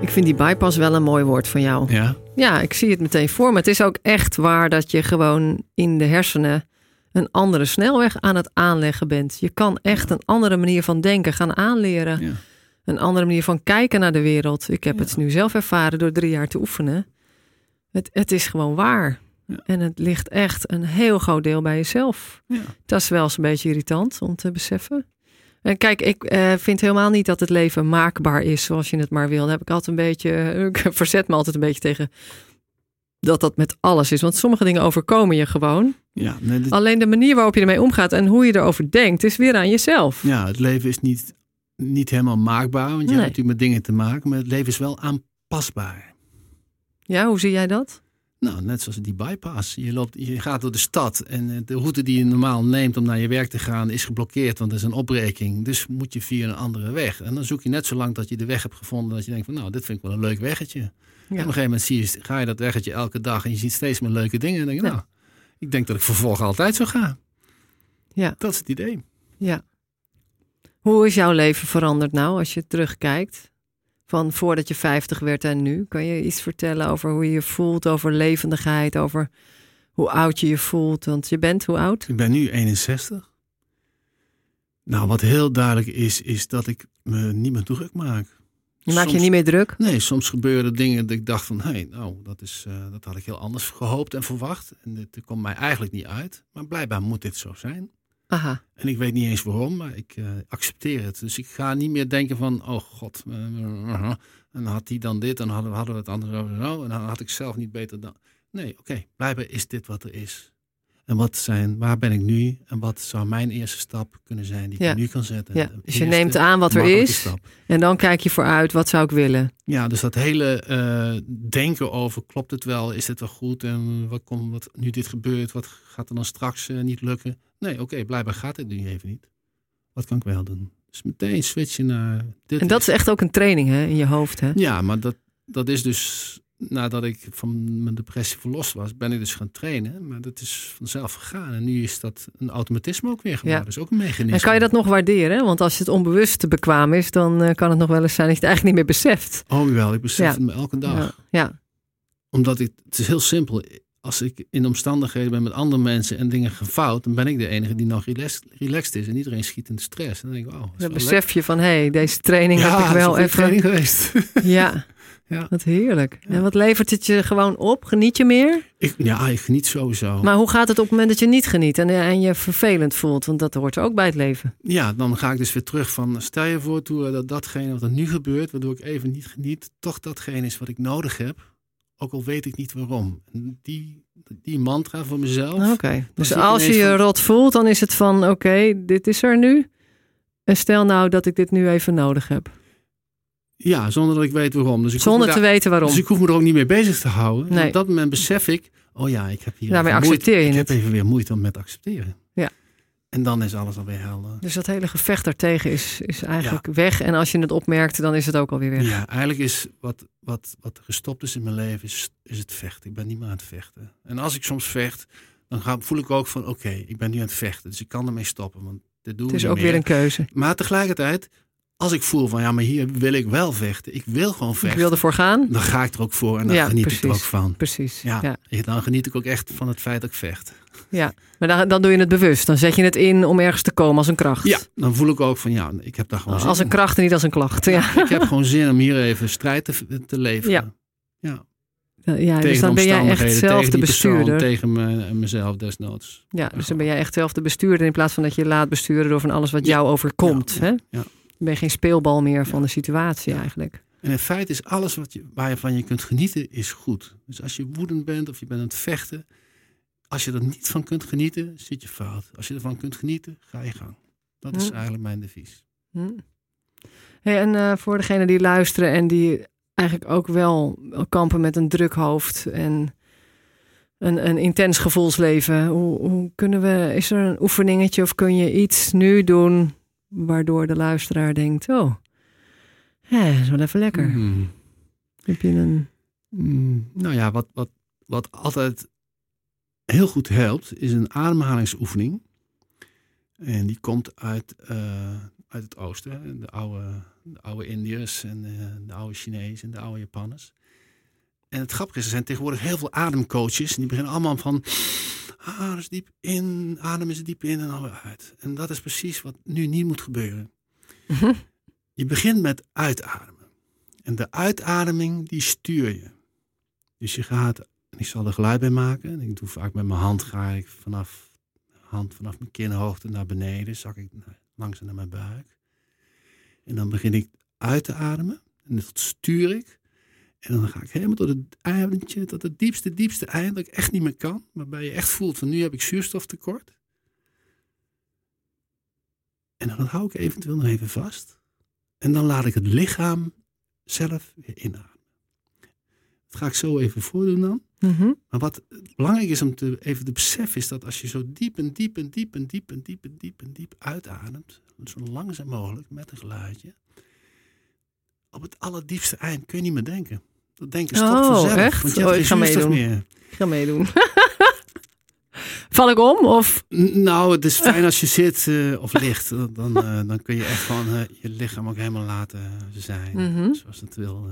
Ik vind die bypass wel een mooi woord van jou. Ja. Ja, ik zie het meteen voor me. Het is ook echt waar dat je gewoon in de hersenen een andere snelweg aan het aanleggen bent. Je kan echt een andere manier van denken gaan aanleren. Ja. Een andere manier van kijken naar de wereld. Ik heb Ja. het nu zelf ervaren door drie jaar te oefenen. Het, het is gewoon waar. Ja. En het ligt echt een heel groot deel bij jezelf. Ja. Dat is wel eens een beetje irritant om te beseffen. En kijk, ik eh, vind helemaal niet dat het leven maakbaar is zoals je het maar wil. Daar heb ik altijd een beetje, ik verzet me altijd een beetje tegen dat dat met alles is. Want sommige dingen overkomen je gewoon. Ja, nee, dit- Alleen de manier waarop je ermee omgaat en hoe je erover denkt, is weer aan jezelf. ja, het leven is niet, niet helemaal maakbaar, want je Nee. hebt natuurlijk met dingen te maken, maar het leven is wel aanpasbaar. Ja, hoe zie jij dat? Nou, net zoals die bypass. Je, loopt, je gaat door de stad en eh, de route die je normaal neemt om naar je werk te gaan is geblokkeerd, want er is een opbreking. Dus moet je via een andere weg. En dan zoek je net zo lang dat je de weg hebt gevonden dat je denkt van nou, dit vind ik wel een leuk weggetje. En op een gegeven moment zie je, ga je dat weggetje elke dag en je ziet steeds meer leuke dingen. En dan denk je, Ja. nou, ik denk dat ik vervolgens altijd zo ga. Ja. Dat is het idee. Ja. Hoe is jouw leven veranderd nou als je terugkijkt? Van voordat je 50 werd en nu. Kan je iets vertellen over hoe je je voelt, over levendigheid, over hoe oud je je voelt? Want je bent hoe oud? Ik ben nu 61. Nou, wat heel duidelijk is, is dat ik me niet meer druk maak. Je maakt je niet meer druk? Nee, soms gebeuren dingen dat ik dacht van, hé, hey, nou, dat, is, eh, dat had ik heel anders gehoopt en verwacht. En dit komt mij eigenlijk niet uit. Maar blijkbaar moet dit zo zijn. Aha. En ik weet niet eens waarom, maar ik eh, accepteer het. Dus ik ga niet meer denken van, oh god, eh, en dan had hij dan dit, en hadden, hadden we het anders over. En dan had ik zelf niet beter dan. Nee, oké, blijkbaar is dit wat er is. En wat zijn, waar ben ik nu? En wat zou mijn eerste stap kunnen zijn die Ja. ik nu kan zetten? Ja. Dus je neemt aan wat er is stap. en dan kijk je vooruit, wat zou ik willen? Ja, dus dat hele eh, denken over klopt het wel, is het wel goed en wat komt, wat nu dit gebeurt, wat gaat er dan straks eh, niet lukken? Nee, oké, blijkbaar gaat het nu even niet. Wat kan ik wel doen? Dus meteen switchen naar dit. En dat is echt ook een training hè, in je hoofd. Hè? Ja, maar dat, dat is dus nadat ik van mijn depressie verlost was, ben ik dus gaan trainen. Maar dat is vanzelf gegaan. En nu is dat een automatisme ook weer geworden. Ja. Is ook een mechanisme. En kan je dat nog waarderen? Want als het onbewust te bekwaam is, dan eh, kan het nog wel eens zijn dat je het eigenlijk niet meer beseft. Oh wel, ik besef Ja. het me elke dag. Ja. ja. Omdat ik, het is heel simpel. Als ik in omstandigheden ben met andere mensen en dingen gaan fout, dan ben ik de enige die nog relaxed, relaxed is. En iedereen schiet in de stress. En dan denk ik, oh, Dan wel besef je van, hé, hey, deze training lekker. heb ik Ja, wel even... training geweest. Ja. Ja. wat heerlijk. Ja. En wat levert het je gewoon op? Geniet je meer? ik, ja, ik geniet sowieso. Maar hoe gaat het op het moment dat je niet geniet en, eh, en je vervelend voelt? Want dat hoort ook bij het leven. Ja, dan ga ik dus weer terug van, stel je voor toe dat datgene wat er nu gebeurt, waardoor ik even niet geniet, toch datgene is wat ik nodig heb. Ook al weet ik niet waarom. Die, die mantra voor mezelf. Oké. Dus als je je van- rot voelt, dan is het van, oké, dit is er nu. En stel nou dat ik dit nu even nodig heb. Ja, zonder dat ik weet waarom. Dus ik Zonder te daar- weten waarom. Dus ik hoef me er ook niet mee bezig te houden. Nee. En op dat moment besef ik, oh ja, ik heb hier Daarmee even moeite- accepteer je ik het. heb even weer moeite om met accepteren. En dan is alles alweer helder. Dus dat hele gevecht daartegen is, is eigenlijk weg. En als je het opmerkt, dan is het ook alweer weg. Ja, eigenlijk is wat, wat, wat gestopt is in mijn leven, is, is het vechten. Ik ben niet meer aan het vechten. En als ik soms vecht, dan ga, voel ik ook van, oké, ik ben nu aan het vechten. Dus ik kan ermee stoppen, want dit doen Het is ook weer een keuze. Maar tegelijkertijd, als ik voel van, ja, maar hier wil ik wel vechten. Ik wil gewoon Ik vechten. wil ervoor gaan. Dan ga ik er ook voor en dan Ja, geniet ik er ook van. Precies. Ja. Ja. dan geniet ik ook echt van het feit dat ik vecht. Ja. Maar dan, dan doe je het bewust. Dan zet je het in om ergens te komen als een kracht. Ja, dan voel ik ook van ja, ik heb daar gewoon zin Als een in. kracht en niet als een klacht. Ja, Ik heb gewoon zin om hier even strijd te, te leveren. Ja. ja. ja dus Tegen dan de ben jij echt zelf de die persoon, bestuurder. tegen me, mezelf desnoods. Ja, dus dan ben jij echt zelf de bestuurder in plaats van dat je je laat besturen door van alles wat Ja. jou overkomt. Ja, Hè? ja. Dan ben je geen speelbal meer van de situatie eigenlijk. En in feite is alles wat je, waarvan je kunt genieten, is goed. Dus als je woedend bent of je bent aan het vechten, als je er niet van kunt genieten, zit je fout. Als je ervan kunt genieten, ga je gang. Dat is Hm. eigenlijk mijn devies. Hm. Hey, en eh, voor degenen die luisteren en die eigenlijk ook wel kampen met een druk hoofd en een, een intens gevoelsleven, hoe, hoe kunnen we, is er een oefeningetje of kun je iets nu doen waardoor de luisteraar denkt, oh, ja, dat is wel even lekker. Mhm. Heb je een, Mm, nou ja, wat, wat, wat altijd heel goed helpt, is een ademhalingsoefening. En die komt uit, eh, uit het oosten. hè. De oude, de oude Indiërs en eh, de oude Chinezen en de oude Japanners. En het grappige is, er zijn tegenwoordig heel veel ademcoaches. En die beginnen allemaal van, adem eens diep in, adem eens diep in en dan weer uit. En dat is precies wat nu niet moet gebeuren. Je begint met uitademen. En de uitademing, die stuur je. Dus je gaat, en ik zal er geluid bij maken. Ik doe vaak met mijn hand, ga ik vanaf, hand vanaf mijn kinhoogte naar beneden. Zak ik langzaam naar mijn buik. En dan begin ik uit te ademen. En dat stuur ik. En dan ga ik helemaal tot het eindje, tot het diepste, diepste eind, dat ik echt niet meer kan. Waarbij je echt voelt van nu heb ik zuurstoftekort. En dan hou ik eventueel nog even vast. En dan laat ik het lichaam zelf weer inademen. Dat ga ik zo even voordoen dan. Mhm. Maar wat belangrijk is om te, even te beseffen is dat als je zo diep en diep en diep en diep en diep en diep en diep uitademt, zo langzaam mogelijk met een geluidje, op het allerdiepste eind kun je niet meer denken. Dat denken stopt Oh, vanzelf. echt? Want je hebt Oh, ik ga meedoen. meer. Ik ga meedoen. Val ik om? Of? Nou, het is fijn als je zit eh, of ligt. Dan, dan, eh, dan kun je echt gewoon eh, je lichaam ook helemaal laten zijn. Mhm. Zoals het wil.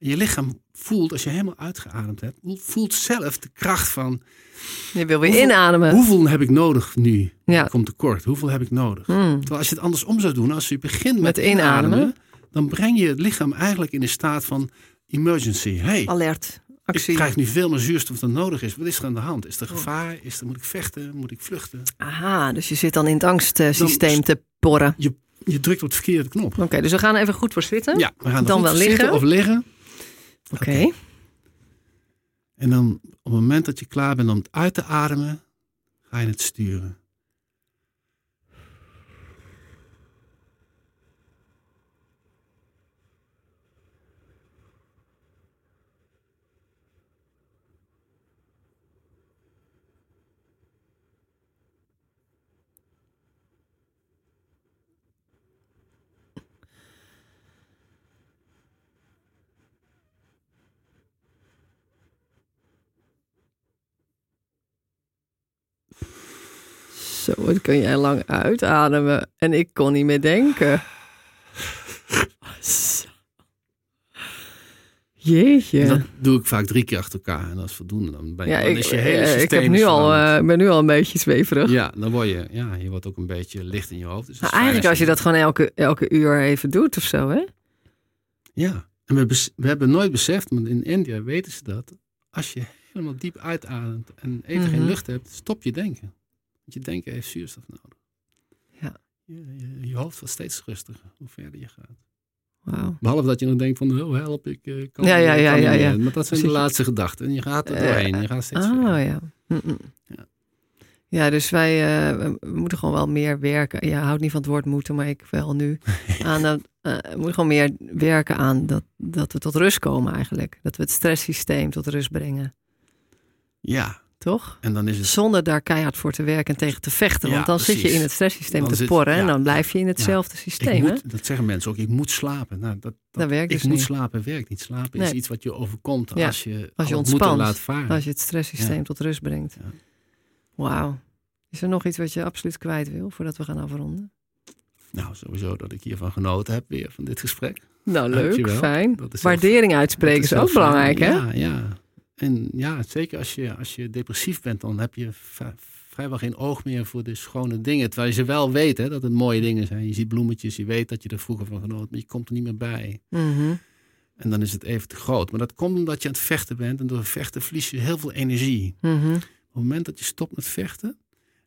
En je lichaam voelt, als je helemaal uitgeademd hebt, voelt zelf de kracht van Je wil weer Hoeveel- inademen. hoeveel heb ik nodig nu? Ja. Ik kom tekort. Hoeveel heb ik nodig? Mm. Terwijl als je het andersom zou doen, als je begint met, Met inademen. inademen, dan breng je het lichaam eigenlijk in een staat van emergency. Hey, Alert. ik Actie. krijg nu veel meer zuurstof dan nodig is. Wat is er aan de hand? Is Oh. er gevaar? Is er, moet ik vechten? Moet ik vluchten? Aha, dus je zit dan in het angstsysteem te porren. Je drukt op de verkeerde knop. Oké, dus we gaan even goed voor zitten. Ja, we gaan Dan goed wel liggen. of liggen. Oké. En dan op het moment dat je klaar bent om het uit te ademen, ga je het sturen. Zo, wat kun jij lang uitademen. En ik kon niet meer denken. Jeetje. Dat doe ik vaak drie keer achter elkaar en dat is voldoende. Dan, ben je, ja, dan ik, is je hele eh, ik heb nu al, eh, ben nu al een beetje zweverig. Ja, dan word je, ja, je wordt ook een beetje licht in je hoofd. Dus fijn eigenlijk als je dat gewoon elke, elke uur even doet of zo, hè? Ja, en we, we hebben nooit beseft, maar in India weten ze dat. Als je helemaal diep uitademt en even Mhm. geen lucht hebt, stop je denken. Want je denken heeft zuurstof nodig. Ja. Je, je, je hoofd wordt steeds rustiger hoe verder je gaat. Wauw. Behalve dat je dan denkt van, oh help, ik eh, kan Ja, ja, ja, ja. Maar dat zijn de je- laatste gedachten. En je gaat er Eh, doorheen. Je gaat steeds Oh ja. Mm-mm. Ja. Ja, dus wij eh, moeten gewoon wel meer werken. Ja, houdt niet van het woord moeten, maar ik wel nu. aan we moeten gewoon meer werken aan dat, dat we tot rust komen eigenlijk. Dat we het stresssysteem tot rust brengen. Ja, Toch? en dan is het... Zonder daar keihard voor te werken en tegen te vechten. Want Ja, dan zit je in het stresssysteem Dan te zit- porren. en ja, dan blijf je in ja. hetzelfde Ik systeem. hè? dat zeggen mensen ook, ik moet slapen. Nou, dat, dat, Dat werkt ik dus moet niet. slapen werkt niet. Slapen is iets wat je overkomt Ja, als je, als je ontspant. laat varen. Als je het stresssysteem Ja. tot rust brengt. Ja. Wauw. Is er nog iets wat je absoluut kwijt wil voordat we gaan afronden? Nou, sowieso dat ik hiervan genoten heb weer van dit gesprek. Nou, leuk. Fijn. Is Waardering uitspreken is heel ook belangrijk, hè? Ja, ja. En ja, zeker als je, als je depressief bent, dan heb je vrijwel geen oog meer voor de schone dingen. Terwijl je ze wel weet hè, dat het mooie dingen zijn. Je ziet bloemetjes, je weet dat je er vroeger van genoot, maar je komt er niet meer bij. Mhm. En dan is het even te groot. Maar dat komt omdat je aan het vechten bent en door vechten verlies je heel veel energie. Mhm. Op het moment dat je stopt met vechten,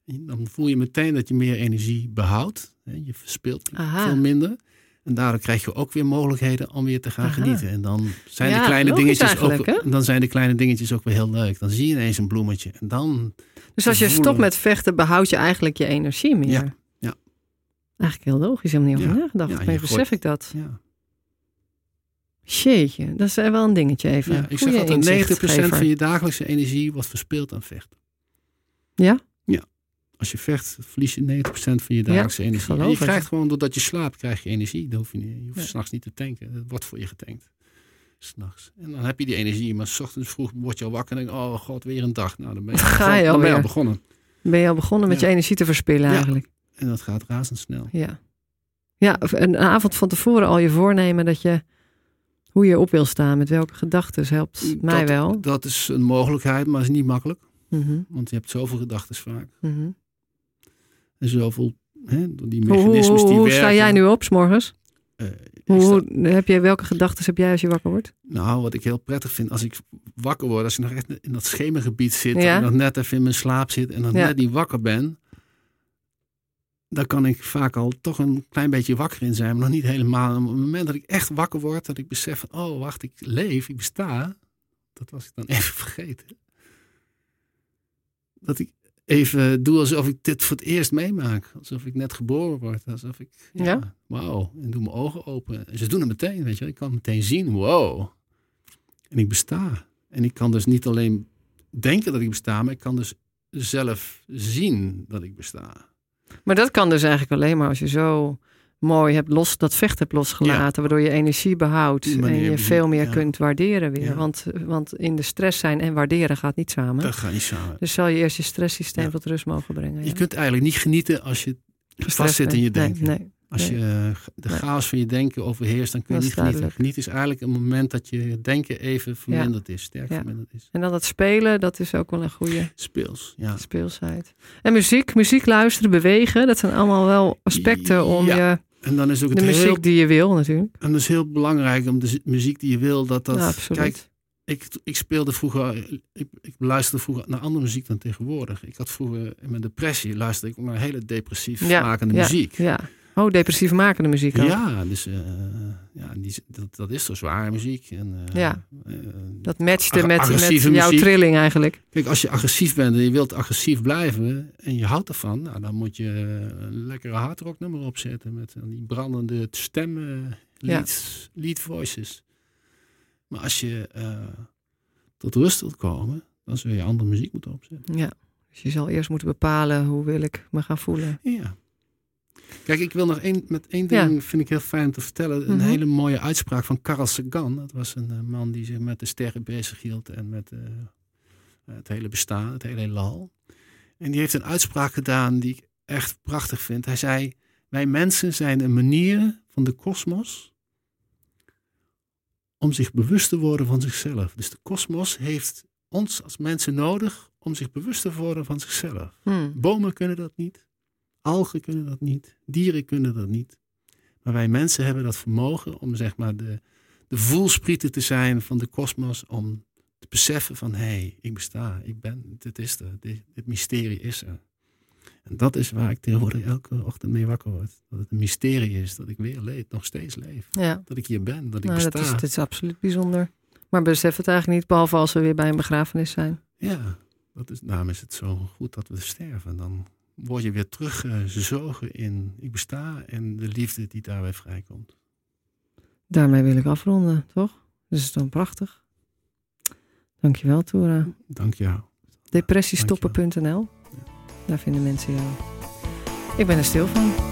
dan voel je meteen dat je meer energie behoudt. Je verspilt Aha. veel minder. En daardoor krijg je ook weer mogelijkheden om weer te gaan Aha. genieten. En dan zijn Ja, de kleine dingetjes ook, dan zijn de kleine dingetjes ook weer heel leuk. Dan zie je ineens een bloemetje. En dan, Dus als je voelen. stopt met vechten, behoud je eigenlijk je energie meer. Ja, ja. Eigenlijk heel logisch, helemaal niet over Ja, nagedacht. maar besef gooit- ik dat. ja. Jeetje, dat is wel een dingetje even. ja ik zeg altijd, 90% inzichtgever. van je dagelijkse energie wordt verspild aan vechten. Ja? Als je vecht, verlies je 90% van je dagelijkse energie. En je krijgt gewoon, doordat je slaapt, krijg je energie. Dan hoef je, niet, je hoeft Ja. s'nachts niet te tanken. Het wordt voor je getankt. S'nachts. En dan heb je die energie. Maar s ochtends vroeg word je al wakker en denk oh god, weer een dag. Nou, dan ben je, Ga al, je ben je al begonnen. Ben je al begonnen met Ja. je energie te verspillen eigenlijk? En dat gaat razendsnel. Ja. Ja, een avond van tevoren al je voornemen dat je hoe je op wil staan, met welke gedachten helpt mij dat, wel. Dat is een mogelijkheid, maar is niet makkelijk. Mhm, Want je hebt zoveel gedachten vaak. mhm. En zoveel, hè, die Hoe, hoe, mechanismes die hoe werken. sta jij nu op, s'morgens? Hoe, heb jij, welke gedachten heb jij als je wakker wordt? Nou, wat ik heel prettig vind als ik wakker word, als ik nog echt in dat schemergebied zit, en nog net even in mijn slaap zit en dan net niet wakker ben, dan kan ik vaak al toch een klein beetje wakker in zijn, maar nog niet helemaal. op het moment dat ik echt wakker word, dat ik besef van, oh wacht, ik leef, ik besta, dat was ik dan even vergeten. Dat ik even doe alsof ik dit voor het eerst meemaak. Alsof ik net geboren word. Alsof ik, ja, ja. wauw. En doe mijn ogen open. En ze doen het meteen, weet je. Ik kan meteen zien, wow. En ik besta. En ik kan dus niet alleen denken dat ik besta, maar ik kan dus zelf zien dat ik besta. Maar dat kan dus eigenlijk alleen maar als je zo mooi hebt los, dat vecht hebt losgelaten, waardoor je energie behoudt en je veel meer kunt waarderen weer. Want, want in de stress zijn en waarderen gaat niet samen. Dat gaat niet samen. Dus zal je eerst je stresssysteem tot rust mogen brengen. Je kunt eigenlijk niet genieten als je vast zit in je denken. Nee, als je de chaos van je denken overheerst, dan kun je niet genieten. Genieten is eigenlijk een moment dat je denken even verminderd is, sterk verminderd is. En dan dat spelen, dat is ook wel een goede speels, ja. speelsheid. En muziek, muziek luisteren, bewegen, dat zijn allemaal wel aspecten om je en dan is ook het de muziek die je wil natuurlijk. En dat is heel belangrijk om de muziek die je wil, dat dat... Ja, kijk, ik, ik speelde vroeger, ik, ik luisterde vroeger naar andere muziek dan tegenwoordig. Ik had vroeger in mijn depressie luisterde ik naar hele depressief ja, makende muziek. Ja, Oh, depressief makende muziek ook. Ja, dus uh, ja, die, dat, dat is zo zware muziek. En, uh, ja, uh, dat matchte met, met jouw trilling eigenlijk. Kijk, als je agressief bent en je wilt agressief blijven en je houdt ervan, nou, dan moet je een lekkere hardrock nummer opzetten met die brandende stemmen, lead, ja. lead voices. Maar als je tot rust wilt komen, dan zul je andere muziek moeten opzetten. Ja, dus je zal eerst moeten bepalen hoe wil ik me gaan voelen. Ja. Kijk, ik wil nog één, met één ding, vind ik heel fijn om te vertellen. Een mhm. hele mooie uitspraak van Carl Sagan. Dat was een uh, man die zich met de sterren bezig hield en met uh, het hele bestaan, het hele lal. En die heeft een uitspraak gedaan die ik echt prachtig vind. Hij zei, wij mensen zijn een manier van de kosmos om zich bewust te worden van zichzelf. Dus de kosmos heeft ons als mensen nodig om zich bewust te worden van zichzelf. Hmm. Bomen kunnen dat niet. Algen kunnen dat niet, dieren kunnen dat niet. Maar wij mensen hebben dat vermogen om zeg maar de, de voelsprieten te zijn van de kosmos. Om te beseffen van hé, hey, ik besta, ik ben, dit is er, dit, dit, mysterie is er. En dat is waar ik tegenwoordig elke ochtend mee wakker word. Dat het een mysterie is dat ik weer leef, nog steeds leef. Ja. Dat ik hier ben, dat ik nou, besta. Dat is, dat is absoluut bijzonder. Maar besef het eigenlijk niet, behalve als we weer bij een begrafenis zijn. Ja, dat is, daarom is het zo goed dat we sterven. Dan word je weer teruggezogen in ik besta en de liefde die daarbij vrijkomt. Daarmee wil ik afronden, toch? Dus is dan prachtig. Dankjewel, Toera. Dank jou. Depressiestoppen.nl. Daar vinden mensen jou. Ik ben er stil van.